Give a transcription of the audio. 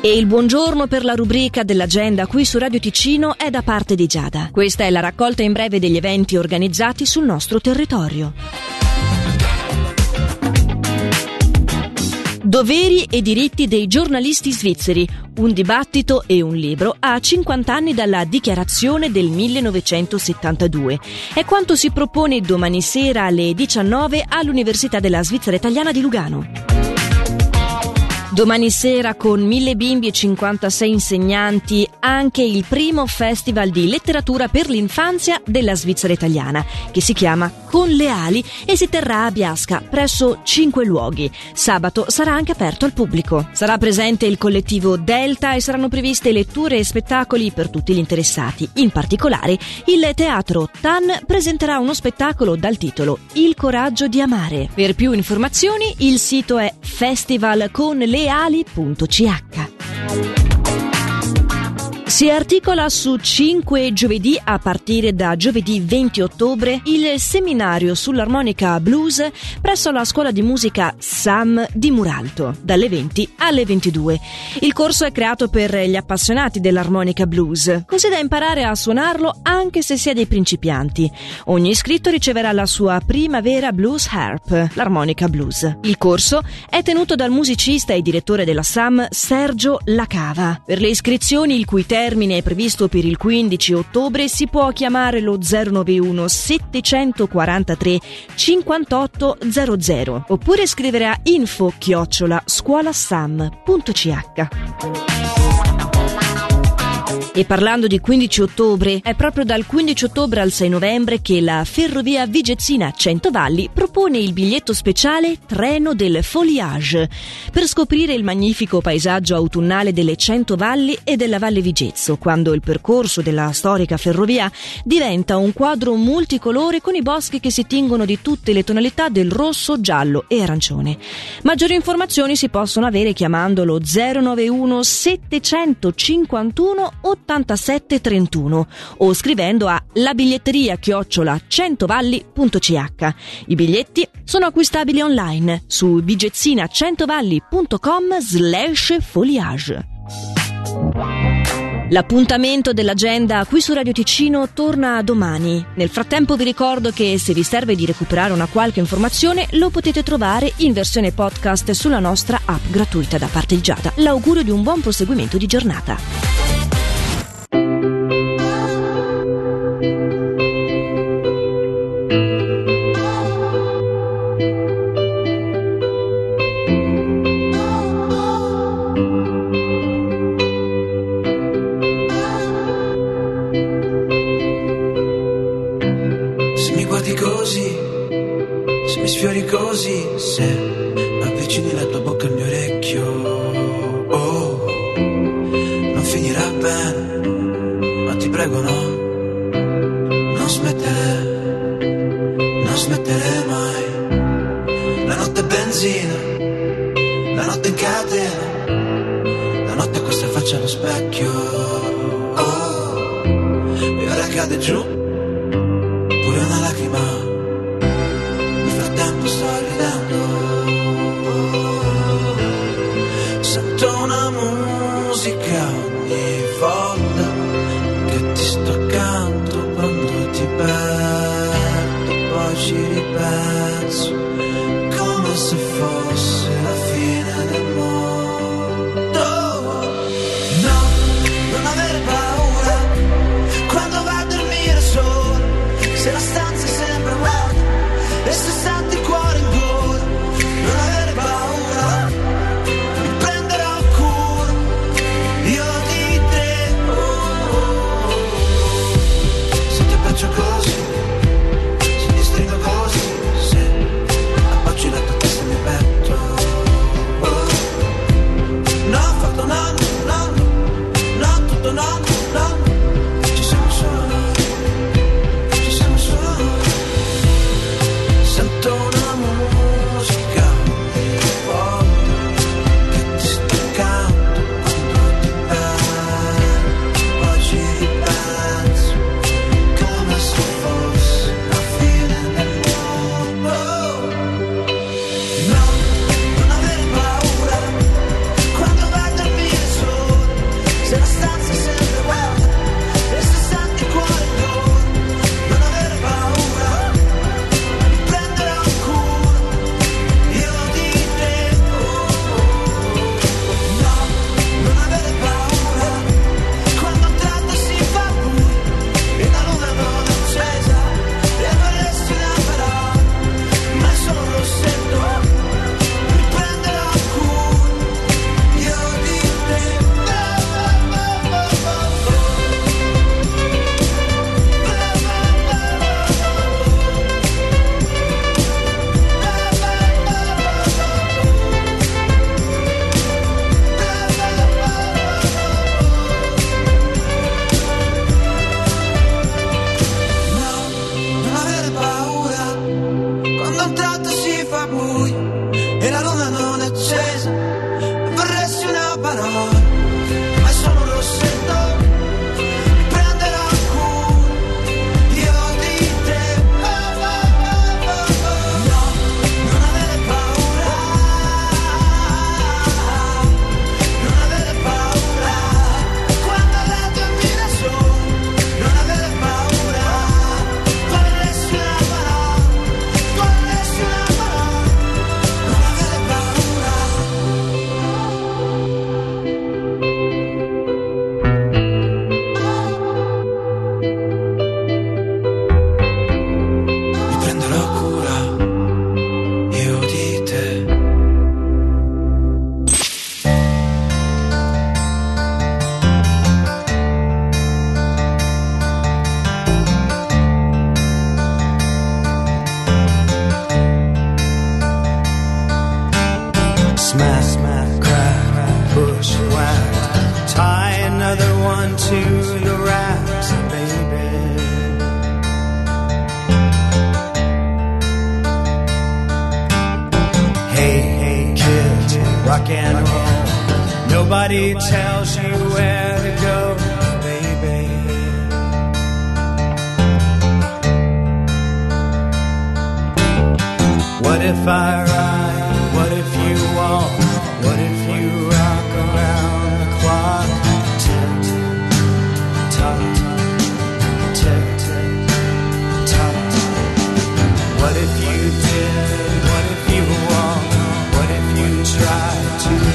E il buongiorno per la rubrica dell'agenda qui su Radio Ticino è da parte di Giada. Questa è la raccolta in breve degli eventi organizzati sul nostro territorio. Doveri e diritti dei giornalisti svizzeri, un dibattito e un libro a 50 anni dalla dichiarazione del 1972. È quanto si propone domani sera alle 19 all'Università della Svizzera Italiana di Lugano. Domani sera con mille bimbi e 56 insegnanti anche il primo festival di letteratura per l'infanzia della Svizzera italiana che si chiama Con le ali e si terrà a Biasca presso cinque luoghi. Sabato sarà anche aperto al pubblico. Sarà presente il collettivo Delta e saranno previste letture e spettacoli per tutti gli interessati. In particolare il teatro TAN presenterà uno spettacolo dal titolo Il coraggio di amare. Per più informazioni il sito è festivalconleali.ch. Si articola su 5 giovedì a partire da giovedì 20 ottobre il seminario sull'armonica blues presso la scuola di musica SAM di Muralto, dalle 20 alle 22. Il corso è creato per gli appassionati dell'armonica blues, così da imparare a suonarlo anche se si è dei principianti. Ogni iscritto riceverà la sua primavera blues harp, l'armonica blues. Il corso è tenuto dal musicista e direttore della SAM Sergio Lacava. Per le iscrizioni il cui termine termine previsto per il 15 ottobre si può chiamare lo 091 743 5800 oppure scrivere a info chiocciola scuolasam.ch. E parlando di 15 ottobre, è proprio dal 15 ottobre al 6 novembre che la Ferrovia Vigezzina Centovalli propone il biglietto speciale Treno del Foliage per scoprire il magnifico paesaggio autunnale delle Cento Valli e della Valle Vigezzo, quando il percorso della storica ferrovia diventa un quadro multicolore con i boschi che si tingono di tutte le tonalità del rosso, giallo e arancione. Maggiori informazioni si possono avere chiamandolo 091 751 80 8731 o scrivendo a labiglietteria chiocciola centovalli.ch. I biglietti sono acquistabili online su bigezzina100valli.com slash foliage. L'appuntamento dell'agenda qui su Radio Ticino torna domani. Nel frattempo vi ricordo che se vi serve di recuperare una qualche informazione lo potete trovare in versione podcast sulla nostra app gratuita da parte di Giada. L'augurio di un buon proseguimento di giornata. Prego no, non smettere, non smettere mai. La notte è benzina, la notte in catena, la notte questa faccia allo specchio. Oh, e ora cade giù, pure una lacrima. Sento una musica Smack, smack, crack, bushwhacked. Tie another one to the racks, baby. Hey, hey, kid, rock and roll. Nobody tells you where to go, baby. What if I ride? try to